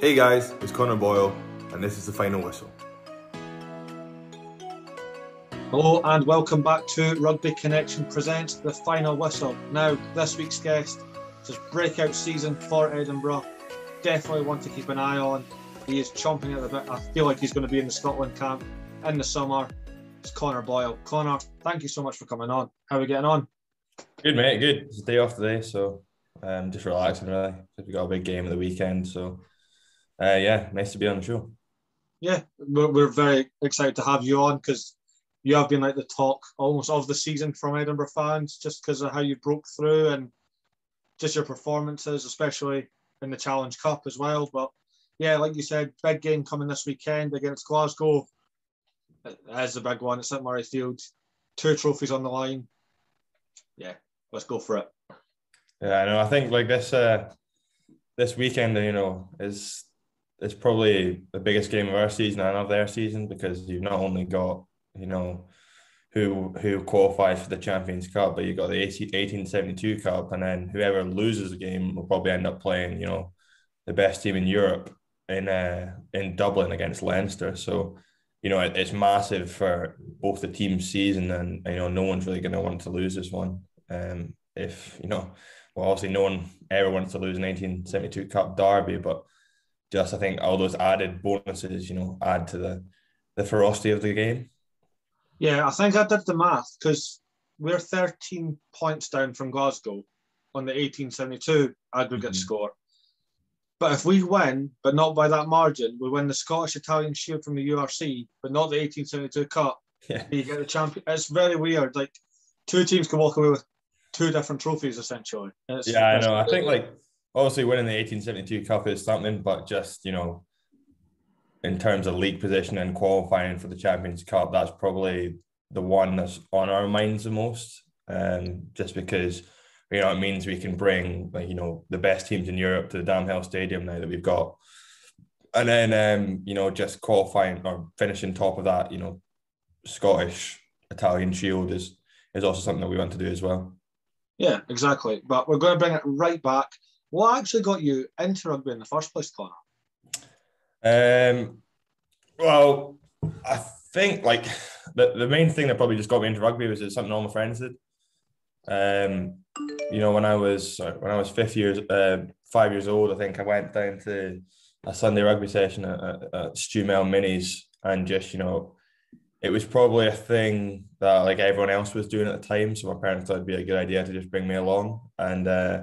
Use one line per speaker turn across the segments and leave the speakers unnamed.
Hey guys, it's Connor Boyle, and this is the final whistle.
Hello and welcome back to Rugby Connection presents the final whistle. Now, this week's guest is breakout season for Edinburgh. Definitely want to keep an eye on. He is chomping at the bit. I feel like he's going to be in the Scotland camp in the summer. It's Connor Boyle. Connor, thank you so much for coming on. How are we getting on?
Good, mate. Good. It's a day off today, so um, just relaxing really. We've got a big game of the weekend, so uh, yeah, nice to be on the show.
Yeah, we're, we're very excited to have you on because you have been like the talk almost of the season from Edinburgh fans, just because of how you broke through and just your performances, especially in the Challenge Cup as well. But yeah, like you said, big game coming this weekend against Glasgow. As the big one. It's at Murrayfield. Two trophies on the line. Yeah, let's go for it.
Yeah, I know. I think like this uh this weekend, you know, is is probably the biggest game of our season and of their season because you've not only got, you know, who who qualifies for the Champions Cup, but you've got the 1872 Cup, and then whoever loses the game will probably end up playing, you know, the best team in Europe in uh in Dublin against Leinster. So you know, it, it's massive for both the team's season, and you know, no one's really going to want to lose this one. Um, if you know, well, obviously, no one ever wants to lose 1972 Cup Derby, but just I think all those added bonuses, you know, add to the the ferocity of the game.
Yeah, I think I did the math because we're 13 points down from Glasgow on the 1872 aggregate mm-hmm. score. But if we win, but not by that margin, we win the Scottish Italian Shield from the URC, but not the 1872 Cup. Yeah. You get the champion. It's very weird. Like two teams can walk away with two different trophies essentially.
Yeah, I know. I think like obviously winning the 1872 Cup is something, but just you know, in terms of league position and qualifying for the Champions Cup, that's probably the one that's on our minds the most. Um, just because you know, it means we can bring like you know the best teams in Europe to the DAM Health Stadium now that we've got, and then um, you know just qualifying or finishing top of that, you know, Scottish Italian Shield is is also something that we want to do as well.
Yeah, exactly. But we're going to bring it right back. What actually got you into rugby in the first place, Connor?
Um, well, I think like the, the main thing that probably just got me into rugby was something all my friends did. Um, you know, when I was when I was fifth years, uh, five years old, I think I went down to a Sunday rugby session at, at, at Stewmel Minis, and just you know, it was probably a thing that like everyone else was doing at the time. So my parents thought it'd be a good idea to just bring me along, and uh,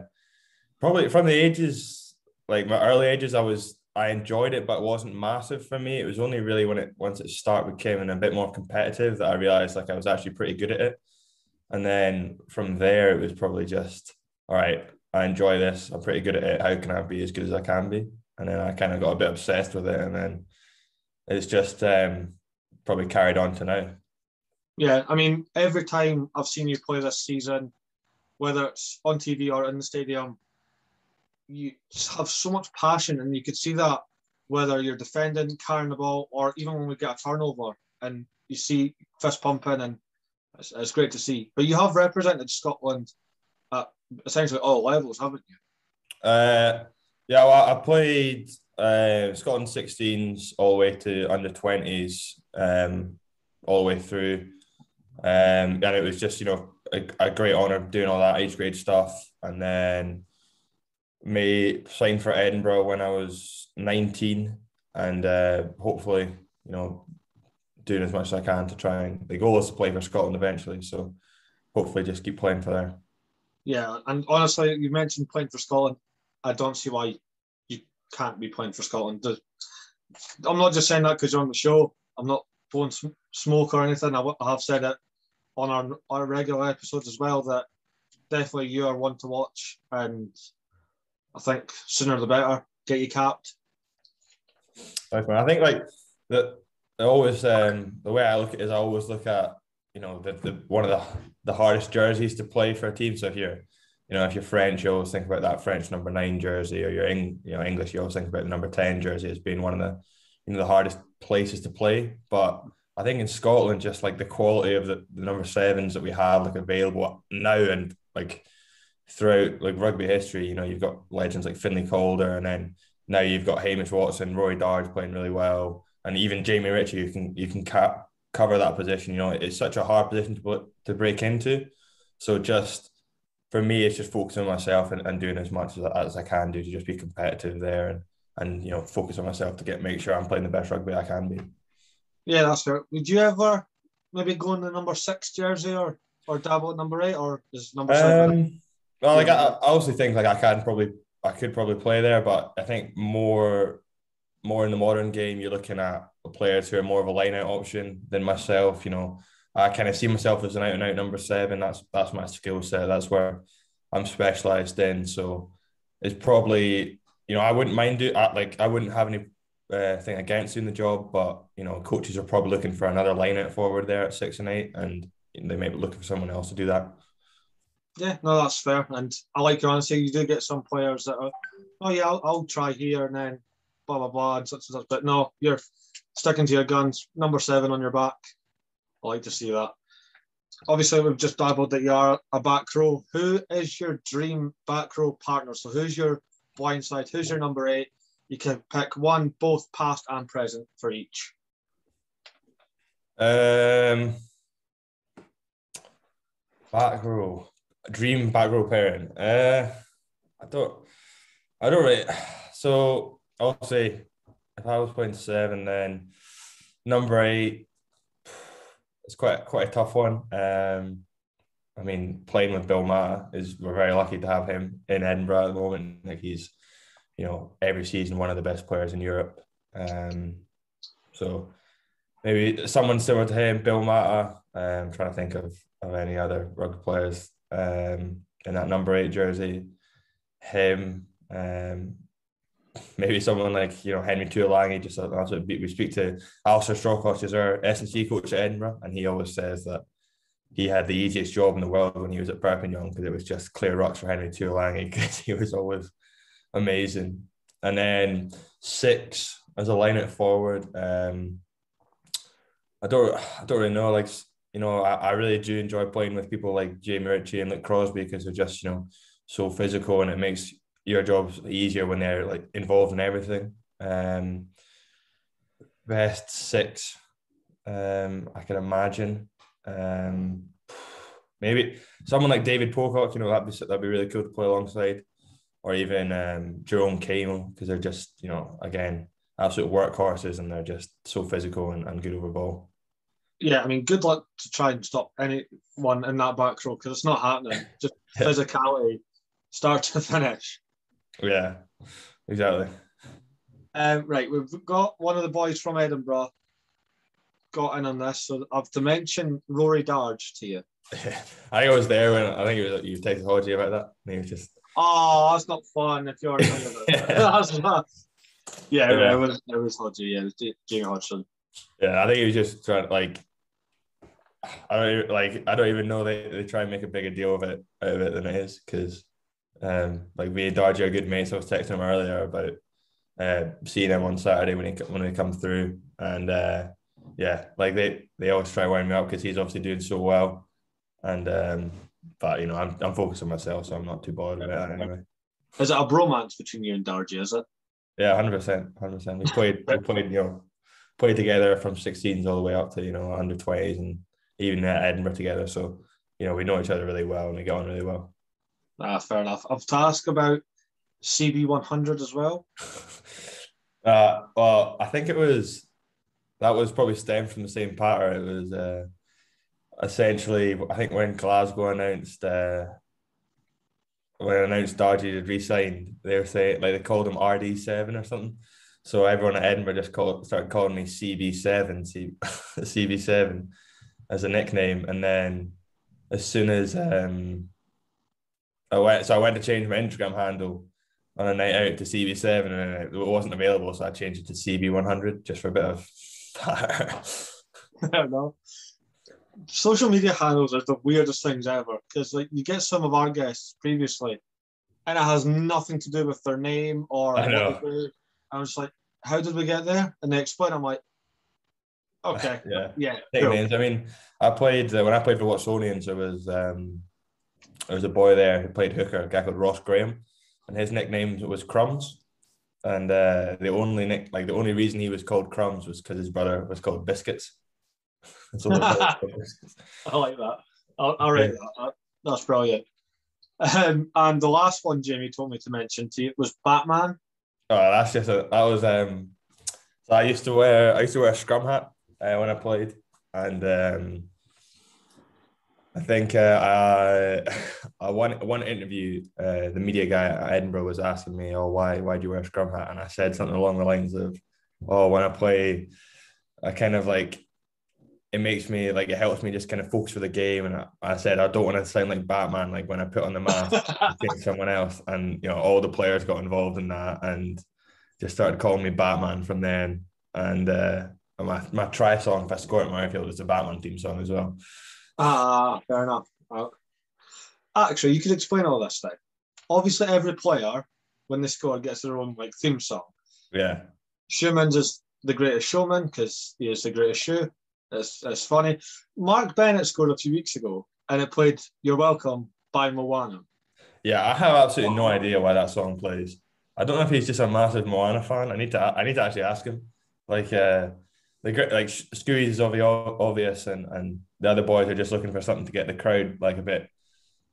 probably from the ages like my early ages, I was I enjoyed it, but it wasn't massive for me. It was only really when it once it started becoming a bit more competitive that I realized like I was actually pretty good at it. And then from there, it was probably just, all right, I enjoy this. I'm pretty good at it. How can I be as good as I can be? And then I kind of got a bit obsessed with it. And then it's just um, probably carried on to now.
Yeah. I mean, every time I've seen you play this season, whether it's on TV or in the stadium, you have so much passion. And you could see that whether you're defending, carrying the ball, or even when we get a turnover and you see fist pumping and it's, it's great to see. But you have represented Scotland at essentially all levels, haven't you?
Uh, yeah, well, I played uh, Scotland 16s all the way to under 20s, um, all the way through. Um, and it was just, you know, a, a great honour doing all that age grade stuff. And then me sign for Edinburgh when I was 19 and uh, hopefully, you know, doing as much as I can to try and the goal is to play for Scotland eventually. So hopefully just keep playing for there.
Yeah, and honestly, you mentioned playing for Scotland. I don't see why you can't be playing for Scotland. I'm not just saying that because you're on the show. I'm not blowing smoke or anything. I have said it on our, our regular episodes as well that definitely you are one to watch, and I think sooner the better. Get you capped.
I think like that I always um, the way I look at it is I always look at you know the, the one of the the hardest jerseys to play for a team. So if you're you know if you're French, you always think about that French number nine jersey, or you're Eng, you know English, you always think about the number ten jersey as being one of the you know the hardest places to play. But I think in Scotland, just like the quality of the, the number sevens that we have like available now and like throughout like rugby history, you know, you've got legends like Finlay Calder and then now you've got Hamish Watson, Rory Darge playing really well, and even Jamie Ritchie, you can you can cap, cover that position. You know, it's such a hard position to put to break into. So just for me, it's just focusing on myself and, and doing as much as, as I can do to just be competitive there and and you know focus on myself to get make sure I'm playing the best rugby I can be.
Yeah, that's fair. Would you ever maybe go in the number six jersey or or dabble at number eight or is number seven?
Um, Well, like I, I also think like I can probably I could probably play there, but I think more more in the modern game, you're looking at players who are more of a line out option than myself. You know, I kind of see myself as an out and out number seven. That's that's my skill set. That's where I'm specialized in. So it's probably you know I wouldn't mind do like I wouldn't have any uh, thing against doing the job, but you know coaches are probably looking for another line out forward there at six and eight, and they may be looking for someone else to do that.
Yeah, no, that's fair. And I like your answer. You do get some players that are, oh yeah, I'll, I'll try here and then blah blah blah and such and such. But no, you're sticking to your guns. Number seven on your back. I like to see that. Obviously, we've just dabbled that you are a back row. Who is your dream back row partner? So who's your blind side? Who's your number eight? You can pick one, both past and present for each.
Um, back row dream back row pairing. Uh, I don't, I don't really. So I'll say if I was playing seven, then number eight, it's quite quite a tough one. Um, I mean, playing with Bill Mata is we're very lucky to have him in Edinburgh at the moment. Like he's, you know, every season one of the best players in Europe. Um, so maybe someone similar to him, Bill. Um, I'm trying to think of, of any other rugby players um, in that number eight jersey. Him, um, maybe someone like you know Henry Tuilagi. Just that's what we speak to. Alasdair Strokosch is our S and C coach at Edinburgh, and he always says that he had the easiest job in the world when he was at Perpignan because it was just clear rocks for Henry Tuilagi because he was always amazing. And then six as a line it forward. Um, I don't I don't really know like you know, I, I really do enjoy playing with people like Jamie Ritchie and Luke Crosbie because they're just, you know, so physical and it makes your jobs easier when they're like involved in everything. Um, best six, um, I can imagine. Um, maybe someone like David Pocock, you know, that'd be that'd be really cool to play alongside, or even um, Jerome Kaino because they're just, you know, again, absolute workhorses and they're just so physical and, and good over ball
yeah, I mean, good luck to try and stop anyone in that back row because it's not happening. Just physicality, start to finish.
Yeah, exactly.
Um, right, we've got one of the boys from Edinburgh got in on this, so I've to mention Rory Darge to you.
Yeah, I think I was there when I think it was you texted Hodgie about that. And he was just,
oh, that's not fun if you're. yeah. Yeah, yeah, it was it was Hodgie. Yeah, it was Jamie Hodgson.
Yeah, I think he was just trying to like I don't like I don't even know they, they try and make a bigger deal of it out of it than it is because um like me and Dargy are good mates. I was texting him earlier about uh seeing him on Saturday when he when he come through and uh yeah like they they always try to wind me up because he's obviously doing so well and um but you know I'm I'm focused on myself so I'm not too bothered about it anyway.
Is it a bromance between you and Dargy? Is it?
Yeah, hundred percent, hundred percent. We played we played you know played together from 16s all the way up to you know under 20s and even at Edinburgh together. So, you know, we know each other really well and we get on really well.
Ah, fair enough. I've to ask about CB100 as well.
uh, well, I think it was that was probably stemmed from the same pattern. It was uh, essentially, I think when Glasgow announced uh, when announced Dargy had re-signed, they were saying like they called him RD7 or something. So everyone at Edinburgh just called started calling me CB7, CB7 as a nickname. And then as soon as um, I went, so I went to change my Instagram handle on a night out to CB7 and it wasn't available. So I changed it to CB100 just for a bit of
I don't know. Social media handles are the weirdest things ever because like you get some of our guests previously and it has nothing to do with their name or
I
was like, how did we get there? And they explain, I'm like, Okay.
yeah.
Yeah.
Cool. I mean, I played uh, when I played for Watsonians. There was um, there was a boy there who played hooker, a guy called Ross Graham, and his nickname was Crumbs. and uh, the only nick, like the only reason he was called Crumbs was because his brother was called Biscuits. so they both.
I like that. I'll, I'll write that. That- That's brilliant. Um, and the last one Jamie told me to mention to you was Batman.
Oh, that's just a, that was um. So I used to wear I used to wear a scrum hat uh, when I played, and um, I think uh, I, I one one interview uh, the media guy at Edinburgh was asking me, oh why why do you wear a scrum hat? And I said something along the lines of, oh when I play, I kind of like it makes me like it helps me just kind of focus for the game. And I, I said I don't want to sound like Batman like when I put on the mask. think someone else. And you know, all the players got involved in that and just started calling me Batman from then. And uh, my my try song, if I score at Murrayfield, is a Batman theme song as well.
Ah, fair enough. Actually, you could explain all this thing. Obviously, every player, when they score, gets their own like theme song.
Yeah,
Schoeman's is the greatest showman because he is the greatest shoe. It's, it's funny. Mark Bennett scored a few weeks ago and it played You're Welcome by Moana.
yeah. I have absolutely no idea why that song plays. I don't know if he's just a massive Moana fan. I need to I need to actually ask him. Like uh, the like Scooey's is obvious, and and the other boys are just looking for something to get the crowd like a bit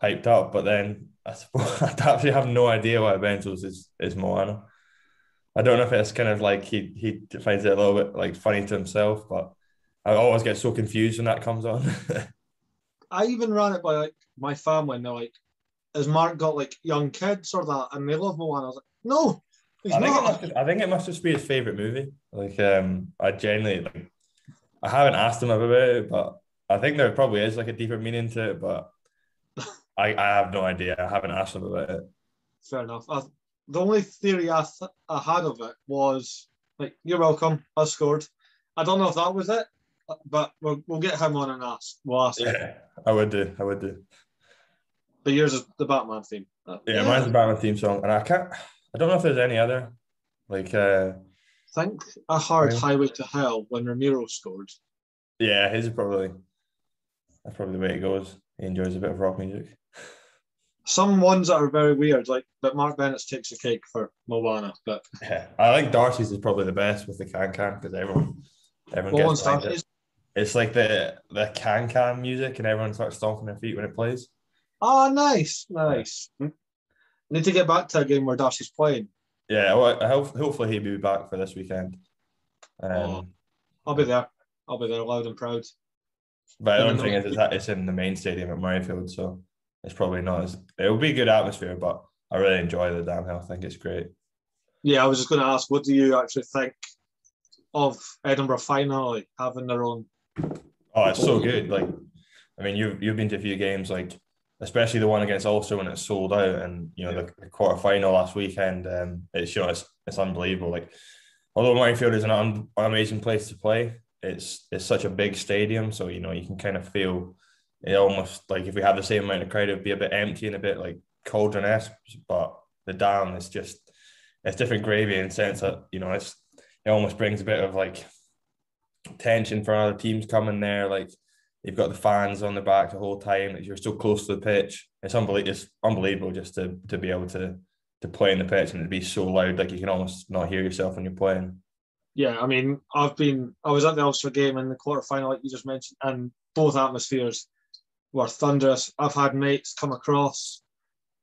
hyped up. But then I suppose I actually have no idea why Benzos is is Moana. I don't know if it's kind of like he he finds it a little bit like funny to himself, but I always get so confused when that comes on.
I even ran it by like my family and they're like, has Mark got like young kids or that? And they love Moana. I was like, no, he's
I think, it
not.
must just, I think it must just be his favorite movie. Like, um, I genuinely like. I haven't asked him about it, but I think there probably is like a deeper meaning to it. But I, I have no idea. I haven't asked him about it.
Fair enough. I, the only theory I, th- I had of it was like, you're welcome. I scored. I don't know if that was it, but we'll, we'll get him on and ask. We'll ask. him.
Yeah, I would do. I would do.
But yours is the Batman theme. Uh,
Yeah, mine's the Batman theme song, and I can't. I don't know if there's any other. Like, uh,
think a hard
Yeah.
highway to hell when Ramiro scored.
yeah, his is probably. That's probably the way it goes. He enjoys a bit of rock music.
Some ones that are very weird, like but Mark Bennett's takes a cake for Moana. But
Yeah, I think Darcy's is probably the best with the can can because everyone, everyone gets
one's
behind it.
Darcy's?
It's like the the can can music, and everyone starts stomping their feet when it plays.
Oh, nice, nice. Need to get back to a game where Darcy's playing.
Yeah, well, hopefully he'll be back for this weekend. Um,
Oh. I'll be there. I'll be there, loud and proud.
but the only thing is, is that it's in the main stadium at Murrayfield, so it's probably not as. It'll be a good atmosphere, but I really enjoy the DAM Health. I think it's great.
Yeah, I was just going to ask, what do you actually think of Edinburgh finally having their own?
Oh, it's so good. Like, I mean, you've you've been to a few games, like especially the one against Ulster when it's sold out, and you know the, the quarter final last weekend. Um, it's you know it's it's unbelievable. Like, although Murrayfield is an un- amazing place to play, it's it's such a big stadium, so you know you can kind of feel it almost like if we had the same amount of crowd, it'd be a bit empty and a bit like cauldron esque. But the dam is just it's different gravy in the sense that you know it's it almost brings a bit of like tension for other teams coming there. Like you've got the fans on the back the whole time. Like, You're so close to the pitch. It's unbelievable. It's unbelievable just to to be able to to play in the pitch and to be so loud. Like you can almost not hear yourself when you're playing.
Yeah, I mean, I've been, I was at the Ulster game in the quarter final, like you just mentioned, and both atmospheres were thunderous. I've had mates come across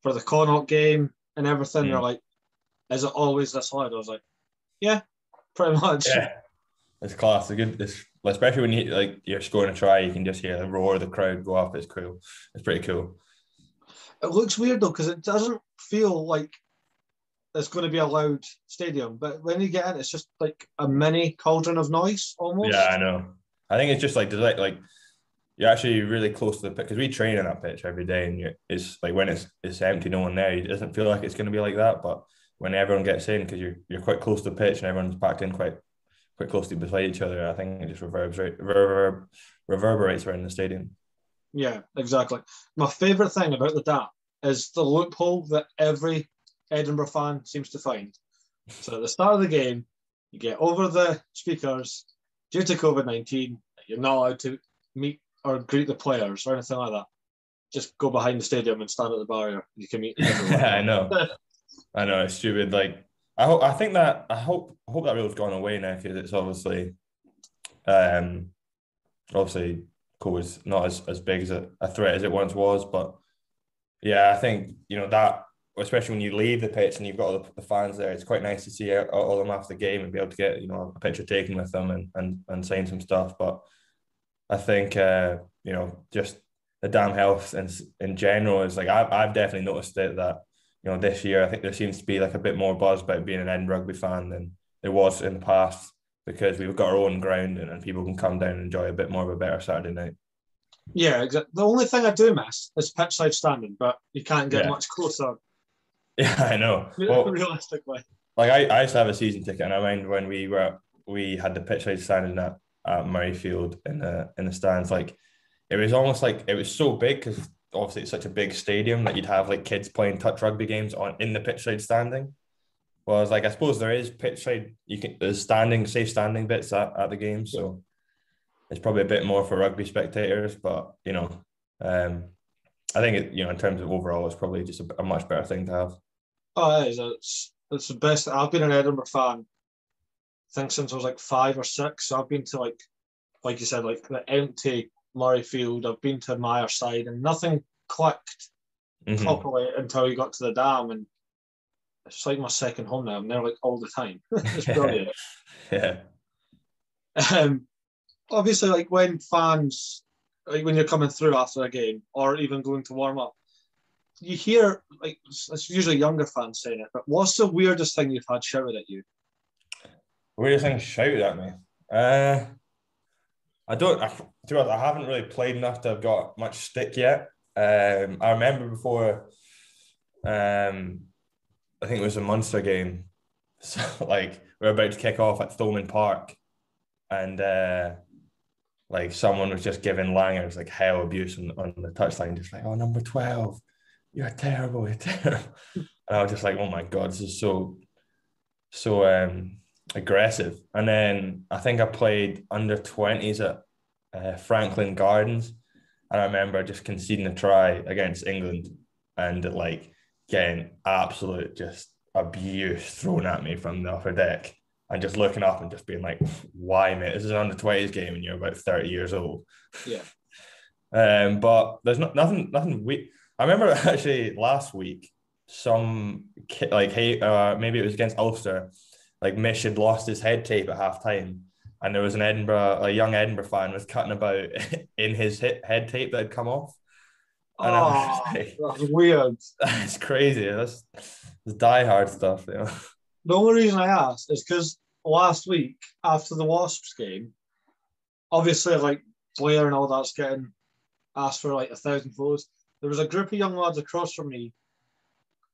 for the Connacht game and everything.
Mm.
They're like, is it always this loud? I was like, yeah, pretty much.
Yeah, it's class. It's good. It's especially when you like you're scoring a try, you can just hear the roar of the crowd go up. It's cool. It's pretty cool.
It looks weird though because it doesn't feel like it's going to be a loud stadium, but when you get in, it's just like a mini cauldron of noise almost.
Yeah, I know. I think it's just like like like you're actually really close to the pitch because we train in that pitch every day, and you it's like when it's it's empty, no one there. It doesn't feel like it's going to be like that, but when everyone gets in, because you're you're quite close to the pitch and everyone's packed in quite quite closely beside each other, I think it just reverberates reverber, reverberates around the stadium.
Yeah, exactly. My favourite thing about the DAP is the loophole that every Edinburgh fan seems to find. So at the start of the game, you get over the speakers due to COVID 19, you're not allowed to meet or greet the players or anything like that. Just go behind the stadium and stand at the barrier. You can meet everyone.
I know, I know. It's stupid. Like I hope I think that I hope hope that rule's gone away now because it's obviously um obviously COVID's not as, as big as a, a threat as it once was. But yeah, I think you know that especially when you leave the pitch and you've got all the, the fans there, it's quite nice to see all, of them after the game and be able to get you know a picture taken with them and and, and sign some stuff. But I think uh, you know just the DAM Health and in general is like I've, I've definitely noticed it that you know this year I think there seems to be like a bit more buzz about being an end rugby fan than there was in the past because we've got our own ground and, and people can come down and enjoy a bit more of a better Saturday night.
Yeah, exactly. The only thing I do miss is pitch side standing, but you can't get
Yeah.
much closer.
Yeah, I know. Well,
realistically.
like I, I used to have a season ticket, and I mind when we were we had the pitch side standing at, at Murrayfield in the in the stands. Like it was almost like it was so big because obviously it's such a big stadium that you'd have like kids playing touch rugby games on in the pitch side standing. Whereas like I suppose there is pitch side you can there's standing safe standing bits at, at the game, so it's probably a bit more for rugby spectators. But you know, um, I think it, you know in terms of overall, it's probably just a, a much better thing to have.
Oh, it is. It's, it's the best. I've been an Edinburgh fan, I think, since I was like five or six. So I've been to like, like you said, like the empty Murrayfield. I've been to Myerside and nothing clicked
Mhm.
properly until you got to the dam. And it's like my second home now. I'm there like all the time. it's brilliant.
Yeah.
um, obviously, like when fans, like when you're coming through after a game or even going to warm up, you hear like it's it's usually younger fans saying it. But what's the weirdest thing you've had shouted at you?
Weirdest thing shouted at me. Uh, I don't. I, to be honest, I haven't really played enough to have got much stick yet. Um, I remember before. Um, I think it was a Munster game. So like we are about to kick off at Thomond Park, and uh, like someone was just giving Langers like hell abuse on, on the touchline, just like, "Oh, number twelve, you're terrible, you're terrible." and I was just like, "Oh my god, this is so, so um." Aggressive. And then I think I played under 20s at uh, Franklin Gardens. And I remember just conceding a try against England and like getting absolute just abuse thrown at me from the upper deck and just looking up and just being like, why, mate? This is an under 20s game and you're about 30 years old.
Yeah.
Um, but there's not nothing, nothing we I remember actually last week, some like hey, uh, maybe it was against Ulster like Mish had lost his head tape at half time. And there was an Edinburgh, a young Edinburgh fan was cutting about in his head tape that had come off. And I was
Oh,
like,
that's weird.
That's crazy. That's, that's diehard stuff, you know.
The only reason I asked is because last week after the Wasps game, obviously like Blair and all that's getting asked for like a thousand photos. There was a group of young lads across from me.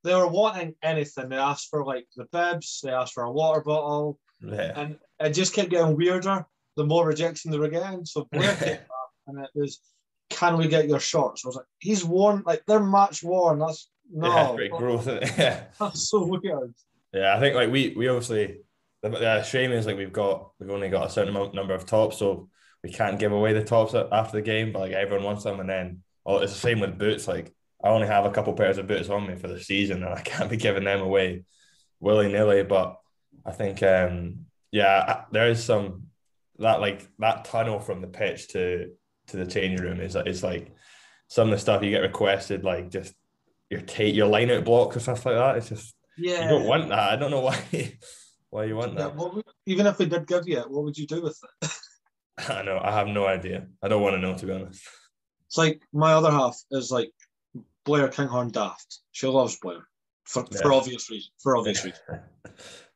They were wanting anything. They asked for like the bibs, they asked for a water bottle,
Yeah.
and it just kept getting weirder the more rejection they were getting. So Blair came back and it was, can we get your shorts? I was like, he's worn, like they're match worn. That's no,
yeah, great growth. Yeah.
that's so weird.
Yeah, I think like we we obviously the, the shame is like we've got we've only got a certain amount number of tops, so we can't give away the tops after the game. But like everyone wants them, and then oh, it's the same with boots. Like I only have a couple pairs of boots on me for the season, and I can't be giving them away willy nilly. But I think um yeah, there is some that like that tunnel from the pitch to to the changing room is is like some of the stuff you get requested, like just your take your line out blocks or stuff like that. It's just
Yeah.
you don't want that. I don't know why why you want
Yeah,
that.
what would, even if we did give you it, what would you do with it?
I know. I have no idea. I don't want to know to be honest.
It's like my other half is like Blair Kinghorn daft. She loves Blair for, for obvious reasons. For obvious reasons.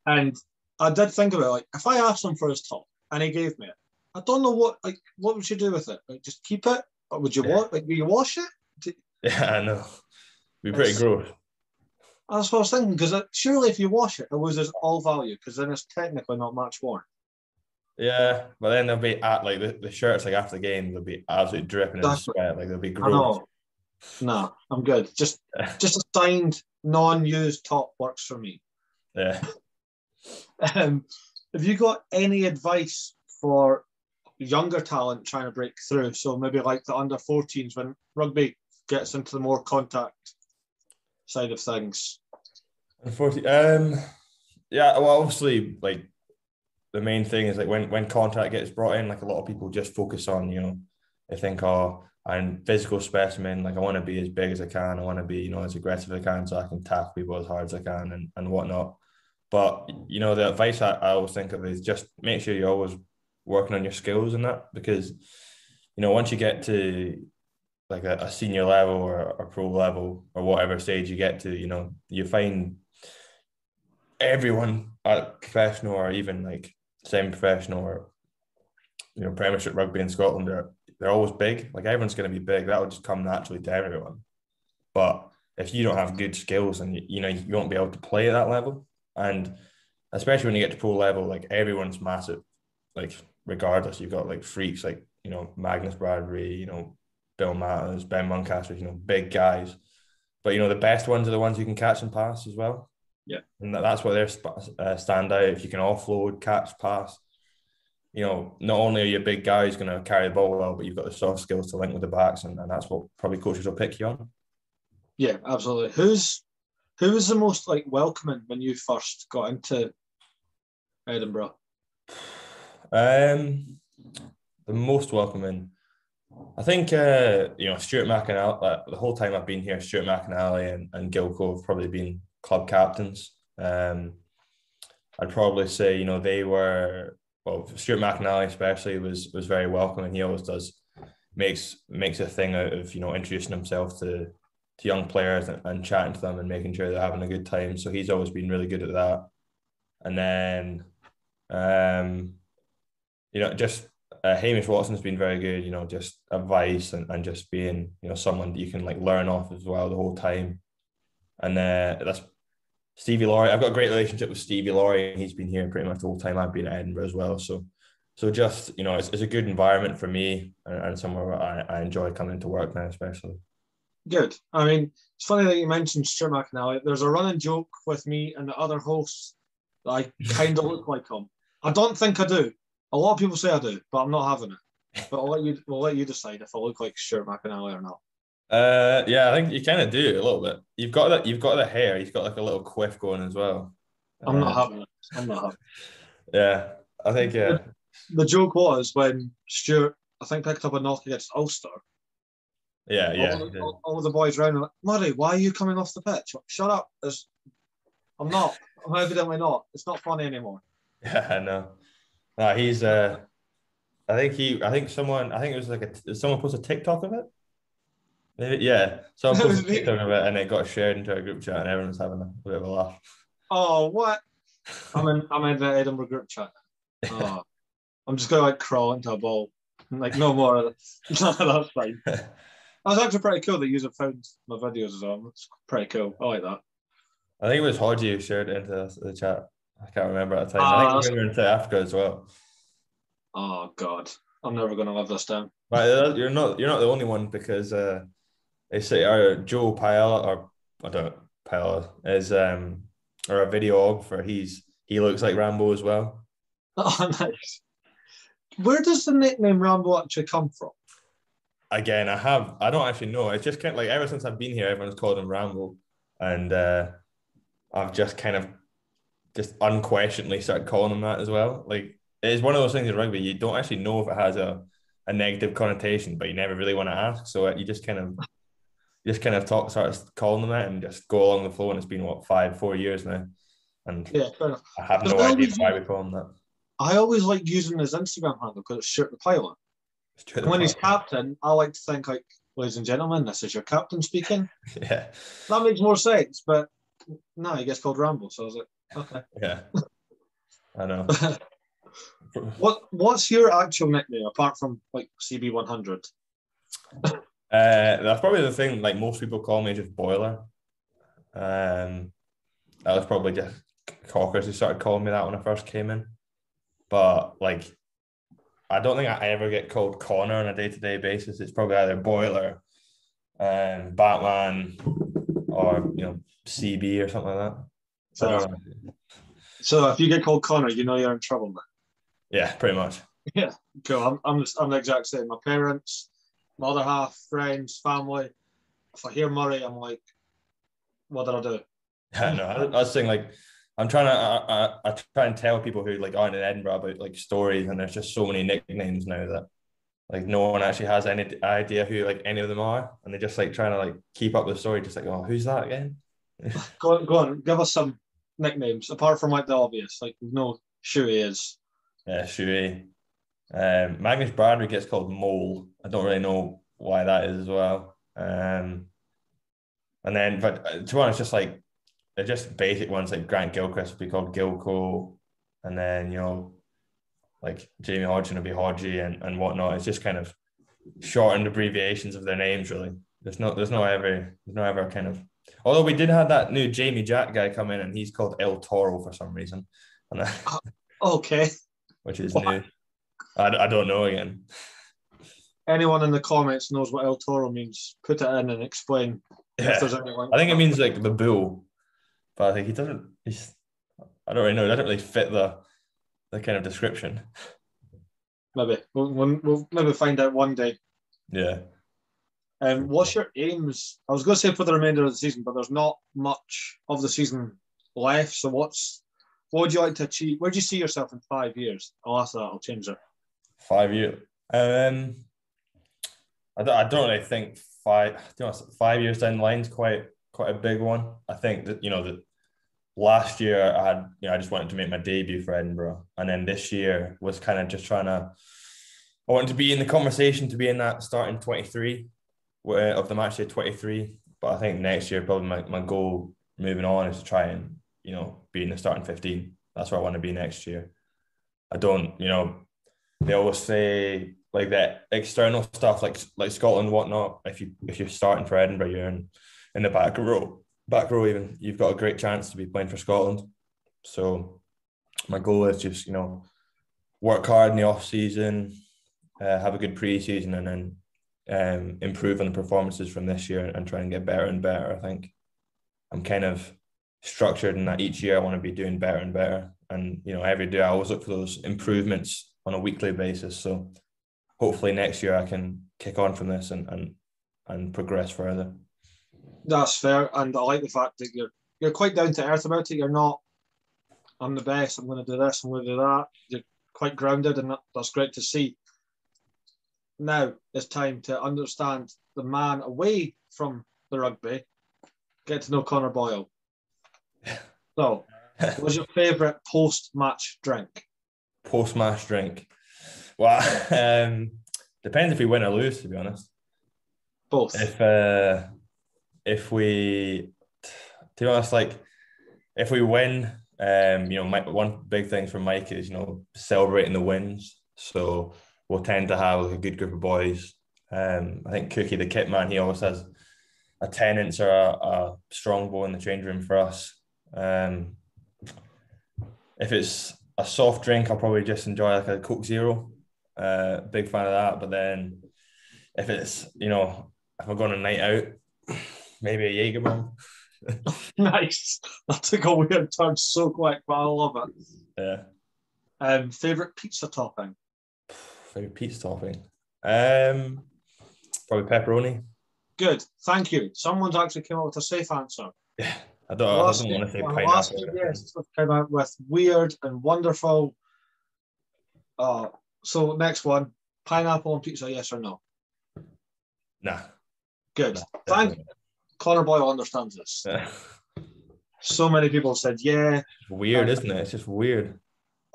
And I did think about it, like if I asked him for his top and he gave me it, I don't know what like what would you do with it? Like just keep it, or would you
Yeah.
wa- like do you wash it?
Yeah, I know. Be pretty gross.
That's what I was thinking because surely if you wash it, it loses all value because then it's technically not match worn.
Yeah, but then they'll be at like the, the shirts like after the game they'll be absolutely dripping in sweat. Like they'll be gross.
No, I'm good. Just just a signed, non-used top works for me.
Yeah.
Um, have you got any advice for younger talent trying to break through? So maybe like the under 14s when rugby gets into the more contact side of things.
Unfortunately, um, yeah, well, obviously, like the main thing is like when when contact gets brought in, like a lot of people just focus on, you know, they think, oh, and physical specimen, like I want to be as big as I can, I want to be, you know, as aggressive as I can, so I can tackle people as hard as I can and and whatnot. But you know, the advice I, I always think of is just make sure you're always working on your skills and that because you know once you get to like a, a senior level or a pro level or whatever stage you get to, you know, you find everyone at professional or even like semi-professional or you know Premiership rugby in Scotland they're they're always big. Like everyone's going to be big. That will just come naturally to everyone. But if you don't have good skills and you, you know you won't be able to play at that level, and especially when you get to pro level, like everyone's massive. Like regardless, you've got like freaks like you know Magnus Bradbury, you know Bill Matters, Ben Muncaster, you know big guys. But you know the best ones are the ones you can catch and pass as well.
Yeah,
and that's what their uh, stand out. If you can offload, catch, pass, you know, not only are you a big guy who's going to carry the ball well, but you've got the soft skills to link with the backs, and, and that's what probably coaches will pick you on.
Yeah, absolutely. Who's who was the most like welcoming when you first got into Edinburgh?
Um, the most welcoming, I think, uh, you know, Stuart McInally. Uh, the whole time I've been here, Stuart McInally and, and Gilco have probably been club captains. Um, I'd probably say, you know, they were well, Stuart McInally especially was was very welcoming. He always does makes makes a thing out of you know introducing himself to to young players and, and chatting to them and making sure they're having a good time. So he's always been really good at that. And then, um, you know, just uh, Hamish Watson's been very good. You know, just advice and, and just being you know someone that you can like learn off as well the whole time. And uh, that's Stevie Laurie. I've got a great relationship with Stevie Laurie, and he's been here pretty much the whole time I've been at Edinburgh as well. So, so just you know, it's, it's a good environment for me and, and somewhere I, I enjoy coming to work now, especially.
Good. I mean, it's funny that you mentioned Stuart McInally. There's a running joke with me and the other hosts that I kind of look like him. I don't think I do. A lot of people say I do, but I'm not having it. But I'll let you. We'll let you decide if I look like Stuart McInally or not.
Uh, yeah, I think you kind of do a little bit. You've got that. You've got the hair. You've got like a little quiff going as well.
I'm not uh, having it. I'm not having.
It. Yeah, I think yeah.
The, the joke was when Stuart, I think, picked up a knock against Ulster
yeah, yeah.
All, all, all, the boys around are like, Murray, why are you coming off the pitch? Shut up. It's, I'm not. I'm evidently not. It's not funny anymore.
Yeah, I know. No, he's uh I think he I think someone I think it was like a someone posted a TikTok of it. Maybe yeah. Someone posted a TikTok of it and it got shared into a group chat and everyone's having a bit of a laugh.
Oh what? I'm in I'm in the Edinburgh group chat. Oh, I'm just gonna like crawl into a ball. Like no more. That's fine. That was actually pretty cool that you have found my videos as well. It's pretty cool. I like that.
I think it was Hodgie who shared it into the chat. I can't remember at the time. Uh, I think we were into Africa as well.
Oh God, I'm never going to live this down.
But you're not you're not the only one because uh, they say our Joe Paella or I don't Paella is um or a videographer. He's he looks like Rambo as well.
Oh, nice. Where does the nickname Rambo actually come from?
again, I have I don't actually know. It's just kind of like ever since I've been here, everyone's called him Rambo, and uh, I've just kind of just unquestionably started calling him that as well. Like it's one of those things in rugby you don't actually know if it has a, a negative connotation, but you never really want to ask. So you just kind of just kind of talk, start calling them that, and just go along the flow. And it's been what five, four years now, and
yeah,
I have no idea why we call him that.
I always like using his Instagram handle because it's Shirt the Pilot when he's captain, I like to think like, ladies and gentlemen, this is your captain speaking.
yeah.
That makes more sense, but no, he gets called Rambo, so I was like, okay.
Yeah. I know.
what What's your actual nickname apart from like CB one hundred?
Uh, that's probably the thing. Like most people call me just Boiler. Um, that was probably just Cockers who started calling me that when I first came in. But like I don't think I ever get called Connor on a day to day basis. It's probably either Boiler, um, Batman, or you know CB or something like that.
So, so if you get called Connor, you know you're in trouble, man.
Yeah, pretty much.
Yeah, cool. I'm I'm, I'm the exact same. My parents, my other half, friends, family. If I hear Murray, I'm like, what did I do?
Yeah, no, I, I was saying like I'm trying to I, I, I try and tell people who like aren't in Edinburgh about like stories, and there's just so many nicknames now that like no one actually has any idea who like any of them are, and they're just like trying to like keep up the story, just like oh who's that again?
Go on, go on, give us some nicknames apart from like the obvious, like no know Shuey is.
Yeah, Shuey. Um, Magnus Bradbury gets called Mole. I don't really know why that is as well. Um, and then, but uh, to be honest, just like they're just basic ones like Grant Gilchrist would be called Gilco, and then you know, like Jamie Hodgson would be Hodgie and, and whatnot. It's just kind of shortened abbreviations of their names, really. There's no, there's no ever, there's no ever kind of. Although we did have that new Jamie Jack guy come in, and he's called El Toro for some reason, and
Okay.
which is new. I, I don't know again.
Anyone in the comments knows what El Toro means? Put it in and explain
Yeah.
if there's anyone.
I think it means like the bull, but I think he doesn't. He's, I don't really know. It doesn't really fit the the kind of description.
maybe we'll, we'll, we'll maybe find out one day.
Yeah.
Um, what's your aims? I was going to say for the remainder of the season, but there's not much of the season left. So what's what would you like to achieve? Where do you see yourself in five years? I'll ask that. I'll change it.
Five years. Um, I don't, I don't really think five. Five years down the line is quite quite a big one. I think that you know that last year I had you know I just wanted to make my debut for Edinburgh, and then this year was kind of just trying to. I wanted to be in the conversation to be in that starting twenty three of the match day twenty three. But I think next year probably my, my goal moving on is to try and you know be in the starting fifteen. That's where I want to be next year. I don't you know they always say like that external stuff like like Scotland whatnot. If you if you're starting for Edinburgh, you're in in the back row, back row even. You've got a great chance to be playing for Scotland. So my goal is just you know work hard in the off season, uh, have a good pre-season, and then um, improve on the performances from this year and try and get better and better. I think I'm kind of structured in that each year I want to be doing better and better. And you know, every day I always look for those improvements on a weekly basis. So hopefully next year I can kick on from this and and, and progress further.
That's fair, and I like the fact that you're you're quite down to earth about it. You're not. I'm the best. I'm going to do this. I'm going to do that. You're quite grounded, and that, that's great to see. Now it's time to understand the man away from the rugby. Get to know Connor Boyle. So, what's your favourite post-match drink?
Post match drink. Well, um, depends if we win or lose. To be honest,
Both.
if uh, if we, to be honest, like if we win, um, you know, my, one big thing for Mike is you know celebrating the wins. So we'll tend to have like, a good group of boys. Um, I think Cookie, the kit man, he always has a Tennent's or a, a strongbow in the change room for us. Um, if it's a soft drink, I'll probably just enjoy like a Coke Zero. Uh, big fan of that. But then if it's you know if I'm going a night out, maybe a Jaeger bomb.
nice. That took a weird turn so quick, but I love it.
Yeah.
Um, favorite pizza topping?
Favorite pizza topping. Um, probably pepperoni.
Good. Thank you. Someone's actually came up with a safe answer.
Yeah. I don't, I don't want to say pineapple.
last have come out with weird and wonderful. Uh, so next one, pineapple on pizza, yes or no?
Nah.
Good.
nah,
Thank Connor Boyle understands this. So many people said, yeah,
weird, isn't it? It's just weird.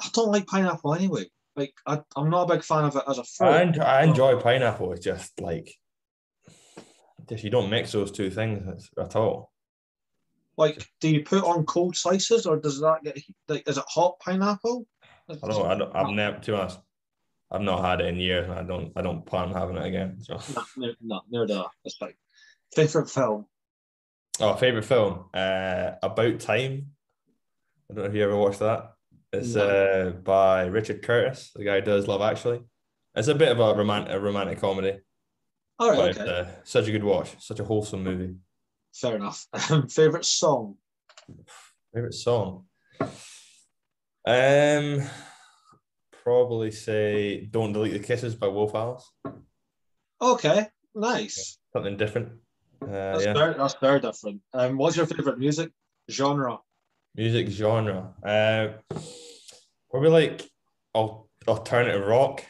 I don't like pineapple anyway. Like I, I'm not a big fan of it as a fruit.
I enjoy, I enjoy pineapple. It's just like, just you don't mix those two things at all.
Like, do you put on cold slices or does that get like? Is it hot pineapple?
I don't. I don't. I've never. To honest, I've not had it in years, and I don't. I don't plan on having it again. So.
No, no, no, that. That's fine. Favorite film?
Oh, favorite film? Uh, About Time. I don't know if you ever watched that. It's
No.
uh by Richard Curtis, the guy who does Love Actually. It's a bit of a romantic, a romantic comedy,
All right,
but
okay,
uh, such a good watch, such a wholesome movie.
Fair enough. favorite song?
Favorite song? Um, probably say "Don't Delete the Kisses" by Wolf Alice.
Okay, nice.
Something different. Uh,
That's
yeah,
very that's very different. Um, what's your favorite music genre?
Music genre. Uh, probably like al- alternative rock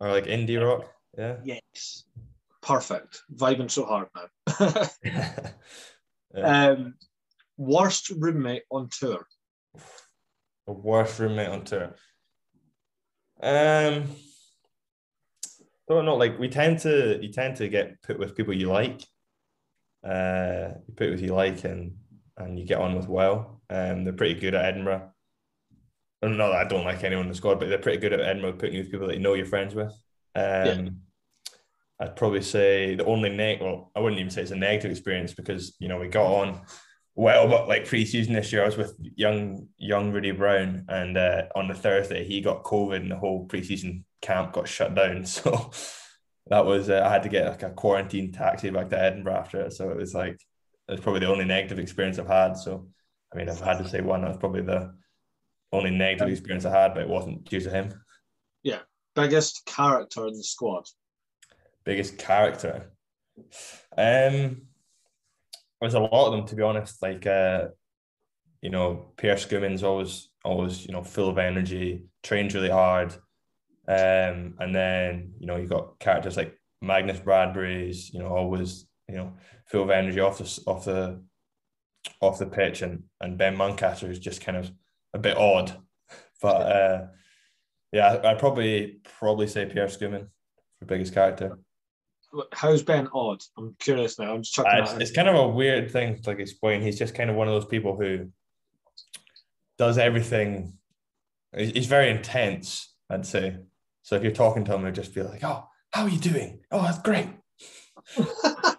or like indie rock. Yeah.
Yes. Perfect. Vibing so hard now.
yeah.
um, worst roommate on tour.
A worst roommate on tour. Um, don't know. Like we tend to, you tend to get put with people you like. Uh, you put with you like, and and you get on with well. Um, they're pretty good at Edinburgh. Not that I don't like anyone in the squad, but they're pretty good at Edinburgh putting you with people that you know you're friends with. Um, I'd probably say the only neg well, I wouldn't even say it's a negative experience because you know we got on well, but like pre-season this year, I was with young young Rudy Brown, and uh, on the Thursday he got COVID, and the whole pre-season camp got shut down. So that was uh, I had to get like a quarantine taxi back to Edinburgh after it. So it was like it was probably the only negative experience I've had. So I mean, I've had to say one. That was probably the only negative experience I had, but it wasn't due to him.
Yeah, biggest character in the squad.
Biggest character. Um, there's a lot of them to be honest. Like, uh, you know, Pierre Schoeman's always, always, you know, full of energy, trains really hard. Um, and then you know you got characters like Magnus Bradbury's, you know, always, you know, full of energy off the off the off the pitch, and and Ben Muncaster is just kind of a bit odd, but uh, yeah, I'd probably probably say Pierre Schoeman for biggest character.
How's Ben odd? I'm curious now. I'm just chucking.
Uh, it's, it's kind of a weird thing to like explain. He's just kind of one of those people who does everything. he's very intense, I'd say. So if you're talking to him, he'll just be like, "Oh, how are you doing? Oh, that's great."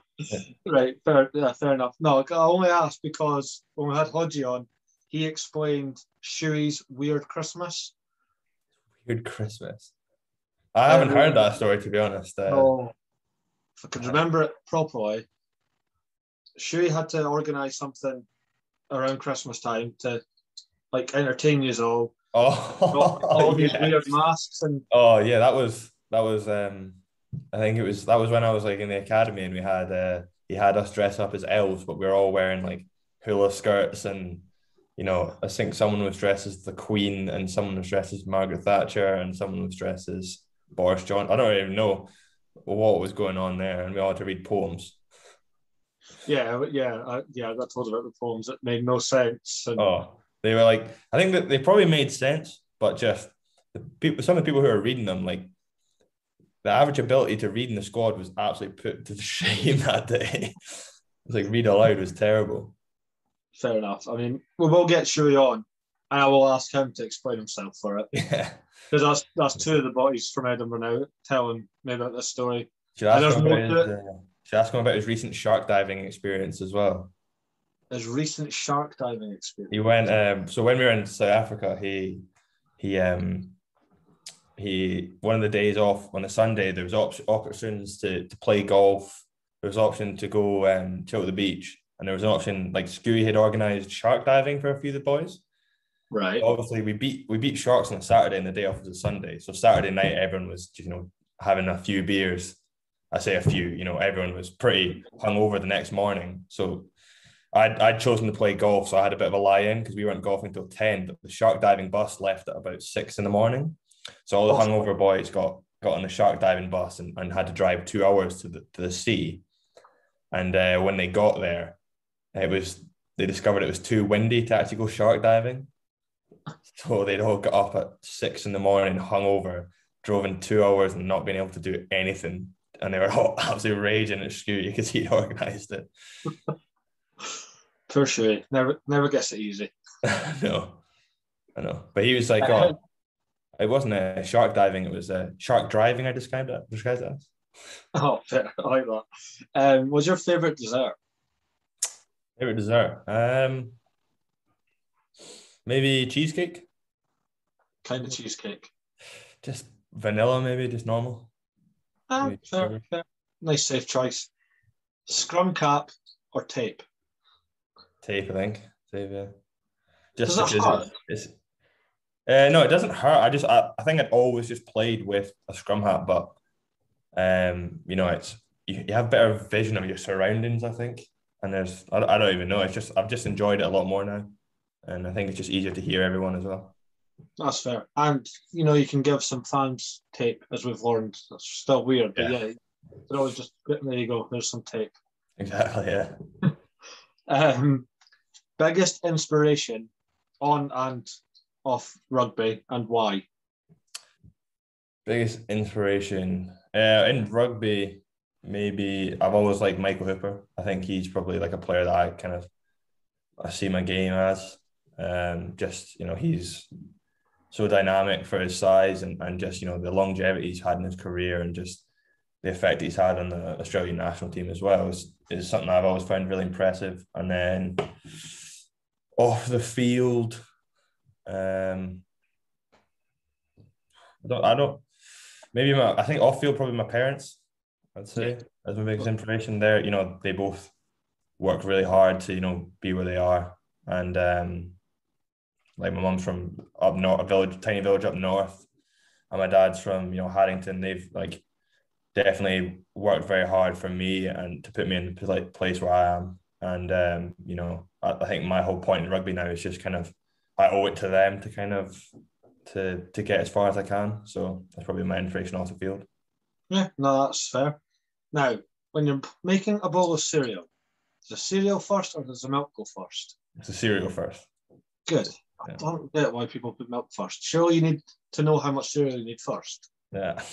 Right, fair, yeah, fair enough. No, I only asked because when we had Hodgie on, he explained Shuey's weird Christmas.
Weird Christmas. I haven't heard that story to be honest. Uh,
Oh, if I can remember it properly, Shuey had to organise something around Christmas time to like entertain you all.
Oh,
All, all these
yes.
weird masks and
Oh yeah, that was that was um I think it was that was when I was like in the academy and we had uh he had us dress up as elves, but we were all wearing like hula skirts and you know, I think someone was dressed as the Queen and someone was dressed as Margaret Thatcher and someone was dressed as Boris John. I don't even know what was going on there, and we all had to read poems.
yeah, yeah, I, yeah. I got told about the poems that made no sense. And
Oh, they were like, I think that they probably made sense, but just the people, some of the people who are reading them, like the average ability to read in the squad was absolutely put to shame that day. It's like read aloud was terrible.
fair enough. I mean, we will get Shuey on, and I will ask him to explain himself for it
Yeah.
Because that's that's two of the boys from Edinburgh now telling me about this story.
Should ask, him about his, uh, should ask him about his recent shark diving experience as well.
His recent shark diving experience.
He went um so when we were in South Africa, he he um he one of the days off on a Sunday there was op- options to to play golf. There was option to go um chill at the beach, and there was an option like Skewy had organized shark diving for a few of the boys.
Right.
Obviously, we beat we beat sharks on a Saturday, and the day off was a Sunday. So Saturday night, everyone was you know having a few beers. I say a few, you know, everyone was pretty hungover the next morning. So I'd, I'd chosen to play golf, so I had a bit of a lie in because we weren't golfing until 10, but the shark diving bus left at about six in the morning. So all the hungover boys got got on the shark diving bus and, and had to drive two hours to the to the sea. And uh, when they got there, it was they discovered it was too windy to actually go shark diving. So they'd all got up at six in the morning, hungover, drove in two hours and not being able to do anything. And they were all absolutely raging at Scooty because he'd organized it.
For sure. Never never gets it easy.
no, I know. But he was like, oh, it wasn't a shark diving, it was a shark driving. I described it, described it as.
Oh, fair. I like that. Um, what's your favourite dessert?
Favorite dessert? Um, maybe cheesecake.
Kind of cheesecake.
Just vanilla, maybe just normal.
Ah,
Maybe
fair, fair. Nice safe choice. Scrum cap or tape?
Tape, I think. Tape, yeah. Just
Does it
because
hurt?
it's, it's uh, no, it doesn't hurt. I just I, I think I'd always just played with a scrum hat, but um, you know, it's you, you have better vision of your surroundings, I think. And there's I, I don't even know. It's just I've just enjoyed it a lot more now. And I think it's just easier to hear everyone as well.
That's fair. And you know, you can give some fans tape, as we've learned. That's still weird, but
Yeah.
yeah, they're always just there. You go. There's some tape.
Exactly. Yeah.
Um, biggest inspiration on and off rugby, and why?
Biggest inspiration uh, in rugby, maybe I've always liked Michael Hooper. I think he's probably like a player that I kind of I see my game as. Um, just you know, he's so dynamic for his size and, and just you know the longevity he's had in his career and just the effect he's had on the Australian national team as well is, is something I've always found really impressive. And then off the field, um, I don't, I don't, maybe my, I think off field probably my parents. I'd say as my biggest inspiration there. You know, they both work really hard to you know be where they are, and um, like my mum's from up north, a village, tiny village up north, and my dad's from you know Haddington. They've like definitely worked very hard for me and to put me in the like place where I am. And um, you know, I, I think my whole point in rugby now is just kind of I owe it to them to kind of to to get as far as I can. So that's probably my inspiration off the field.
Yeah, no, that's fair. Now, when you're making a bowl of cereal, does the cereal first or does the milk go first?
It's a cereal first.
Good. I don't get why people put milk first. Surely you need to know how much cereal you need first.
Yeah.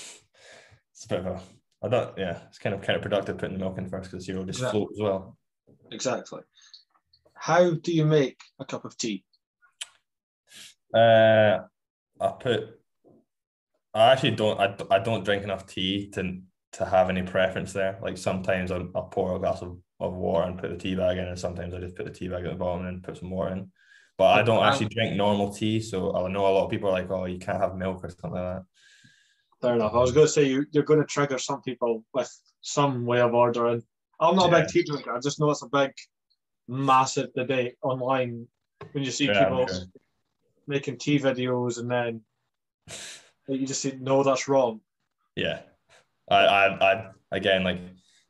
It's a bit of a I don't yeah, it's kind of counterproductive putting the milk in first because the cereal just float as well.
Exactly. How do you make a cup of tea?
Uh, I put. I actually don't. I, I don't drink enough tea to to have any preference there. Like sometimes I'll, I'll pour a glass of, of water and put the tea bag in, and sometimes I just put the tea bag at the bottom and put some water in. But I don't actually drink normal tea, so I know a lot of people are like, "Oh, you can't have milk or something like that."
Fair enough. I was going to say you, you're going to trigger some people with some way of ordering. I'm not a big tea drinker. I just know it's a big, massive debate online when you see
Yeah,
people making tea videos and then you just say, no, that's wrong.
Yeah, I, I, I again like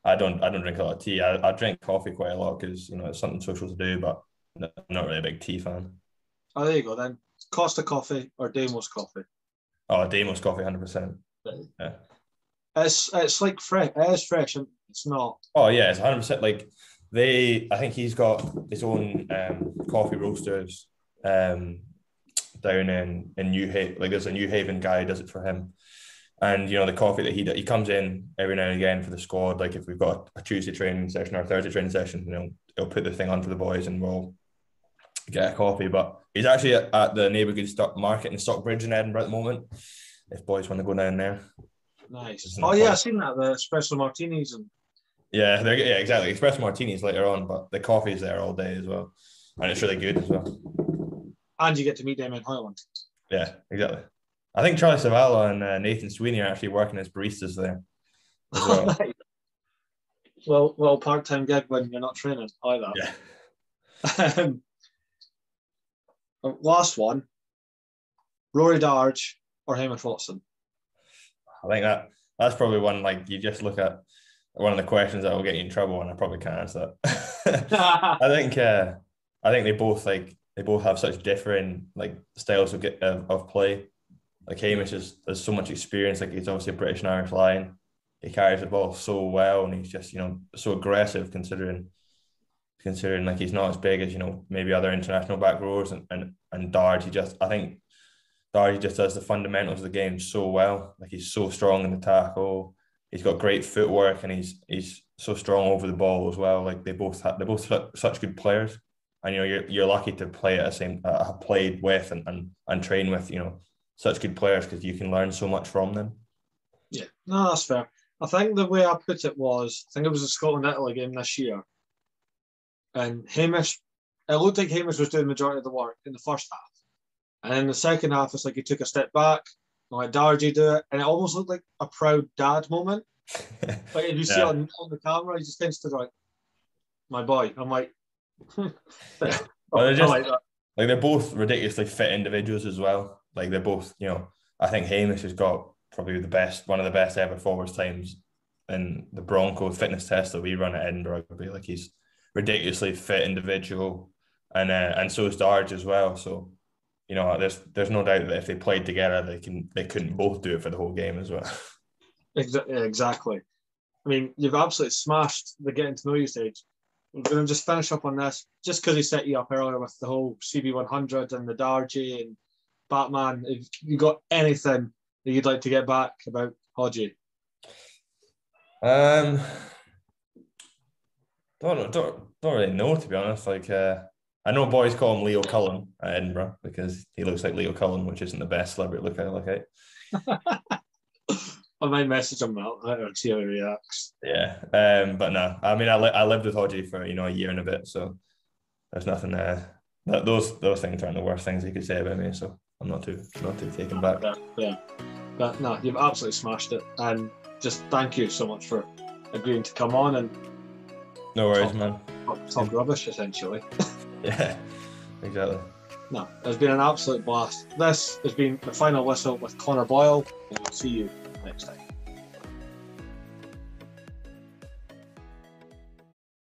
I don't I don't drink a lot of tea. I, I drink coffee quite a lot because you know it's something social to do, but I'm not really a big tea fan.
Oh, there you go then. Costa Coffee or Demos Coffee.
Oh, Demos coffee, hundred percent. Yeah.
It's it's like fresh. It is fresh and it's not.
Oh yeah, it's hundred percent. Like they, I think he's got his own um, coffee roasters um, down in in Newhaven. Like there's a Newhaven guy who does it for him, and you know the coffee that he he comes in every now and again for the squad. Like if we've got a Tuesday training session or a Thursday training session, you know he'll put the thing on for the boys and we'll get a coffee. But he's actually at, at the neighbourhood stock market in Stockbridge in Edinburgh at the moment. If boys want to go down there.
Nice. Oh yeah. I've seen that the espresso martinis and
Yeah, they're, yeah, exactly. Espresso martinis later on, but the coffee's there all day as well, and it's really good as well.
and you get to meet them in Highland.
Yeah, exactly. I think Charlie Savala and uh, Nathan Sweeney are actually working as baristas there as well.
well, well, part time gig when you're not training. either.
yeah.
Um, last one, Rory Darge or Hamish Watson.
I think that that's probably one like you just look at one of the questions that will get you in trouble, and I probably can't answer that. I think uh, I think they both like they both have such different like styles of get of, of play. Like Hamish is has so much experience. Like he's obviously a British and Irish lion. He carries the ball so well, and he's just you know so aggressive considering considering like he's not as big as you know maybe other international back rowers and and and Darge. He just I think Darge he just does the fundamentals of the game so well. Like he's so strong in the tackle. He's got great footwork, and he's he's so strong over the ball as well. Like they both have, they're both such good players, and you know you're, you're lucky to play at the same uh, played with and, and and train with you know such good players because you can learn so much from them.
Yeah, no, that's fair. I think the way I put it was, I think it was a Scotland Italy game this year, and Hamish. It looked like Hamish was doing the majority of the work in the first half, and in the second half, it's like he took a step back, and let Dargy do it, and it almost looked like a proud dad moment. Like if you see
Yeah.
it on, on the camera, he just tends to like, my boy. I'm like,
Well, they're just-
like that.
like they're both ridiculously fit individuals as well. Like they're both, you know, I think Hamish has got probably the best, one of the best ever forwards times in the Bronco fitness test that we run at Edinburgh. Rugby. Like he's ridiculously fit individual, and uh, and so is Darge as well. So you know, there's there's no doubt that if they played together, they can they couldn't both do it for the whole game as well.
Exactly. I mean, you've absolutely smashed the getting to know you stage. I'm going to just finish up on this, just because he set you up earlier with the whole CB100 and the Dargy and Batman. If you got anything that you'd like to get back about Hodgie?
Um, don't don't don't really know to be honest. Like, uh, I know boys call him Leo Cullen at Edinburgh because he looks like Leo Cullen, which isn't the best celebrity look I look at.
I might message him that or see how he reacts.
Yeah, um, but no, I mean, I, li- I lived with Hodgie for you know a year and a bit, so there's nothing there. Uh, those those things aren't the worst things he could say about me, so I'm not too not too taken back.
Yeah, yeah. but no, you've absolutely smashed it, and just thank you so much for agreeing to come on and
no worries,
talk,
man.
Talk, talk rubbish essentially.
yeah, exactly.
No, it's been an absolute blast. This has been the final whistle with Connor Boyle, and we'll see you next time.